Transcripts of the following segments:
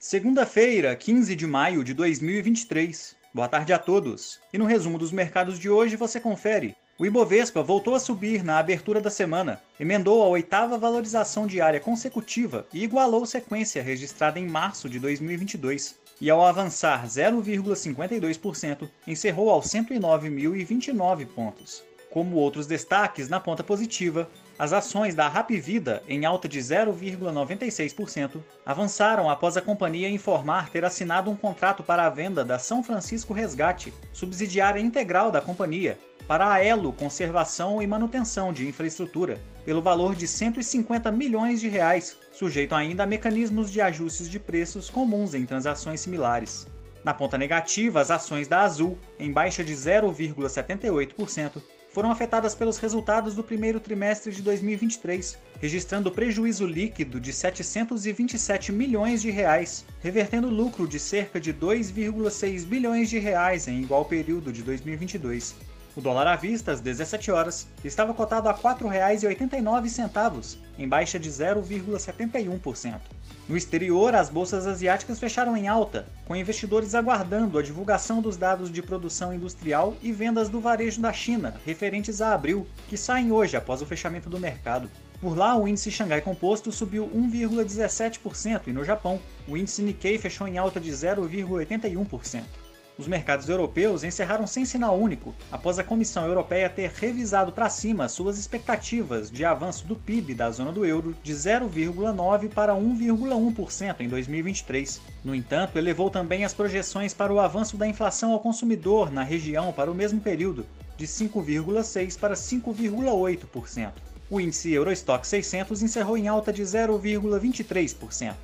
Segunda-feira, 15 de maio de 2023. Boa tarde a todos. E no resumo dos mercados de hoje você confere. O Ibovespa voltou a subir na abertura da semana, emendou a oitava valorização diária consecutiva e igualou sequência registrada em março de 2022. E ao avançar 0,52%, encerrou aos 109.029 pontos. Como outros destaques na ponta positiva, as ações da Rapvida, em alta de 0,96%, avançaram após a companhia informar ter assinado um contrato para a venda da São Francisco Resgate, subsidiária integral da companhia, para a Elo Conservação e Manutenção de Infraestrutura, pelo valor de 150 milhões de reais, sujeito ainda a mecanismos de ajustes de preços comuns em transações similares. Na ponta negativa, as ações da Azul, em baixa de 0,78%, foram afetadas pelos resultados do primeiro trimestre de 2023, registrando prejuízo líquido de 727 milhões de reais, revertendo lucro de cerca de 2,6 bilhões de reais em igual período de 2022. O dólar à vista, às 17 horas, estava cotado a R$ 4,89, em baixa de 0,71%. No exterior, as bolsas asiáticas fecharam em alta, com investidores aguardando a divulgação dos dados de produção industrial e vendas do varejo da China, referentes a abril, que saem hoje após o fechamento do mercado. Por lá, o índice Xangai Composto subiu 1,17% e no Japão, o índice Nikkei fechou em alta de 0,81% os mercados europeus encerraram sem sinal único, após a Comissão Europeia ter revisado para cima suas expectativas de avanço do PIB da zona do euro de 0,9% para 1,1% em 2023. No entanto, elevou também as projeções para o avanço da inflação ao consumidor na região para o mesmo período, de 5,6% para 5,8%. O índice Eurostock 600 encerrou em alta de 0,23%.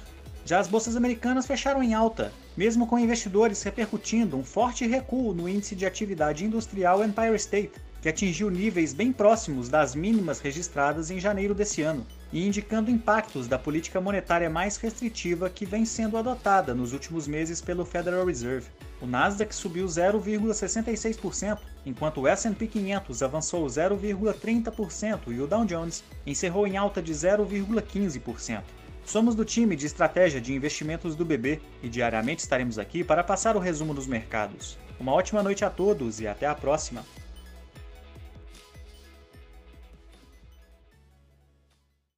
Já as bolsas americanas fecharam em alta, mesmo com investidores repercutindo um forte recuo no índice de atividade industrial Empire State, que atingiu níveis bem próximos das mínimas registradas em janeiro desse ano, e indicando impactos da política monetária mais restritiva que vem sendo adotada nos últimos meses pelo Federal Reserve. O Nasdaq subiu 0,66%, enquanto o S&P 500 avançou 0,30% e o Dow Jones encerrou em alta de 0,15%. Somos do time de estratégia de investimentos do BB e diariamente estaremos aqui para passar o resumo dos mercados. Uma ótima noite a todos e até a próxima!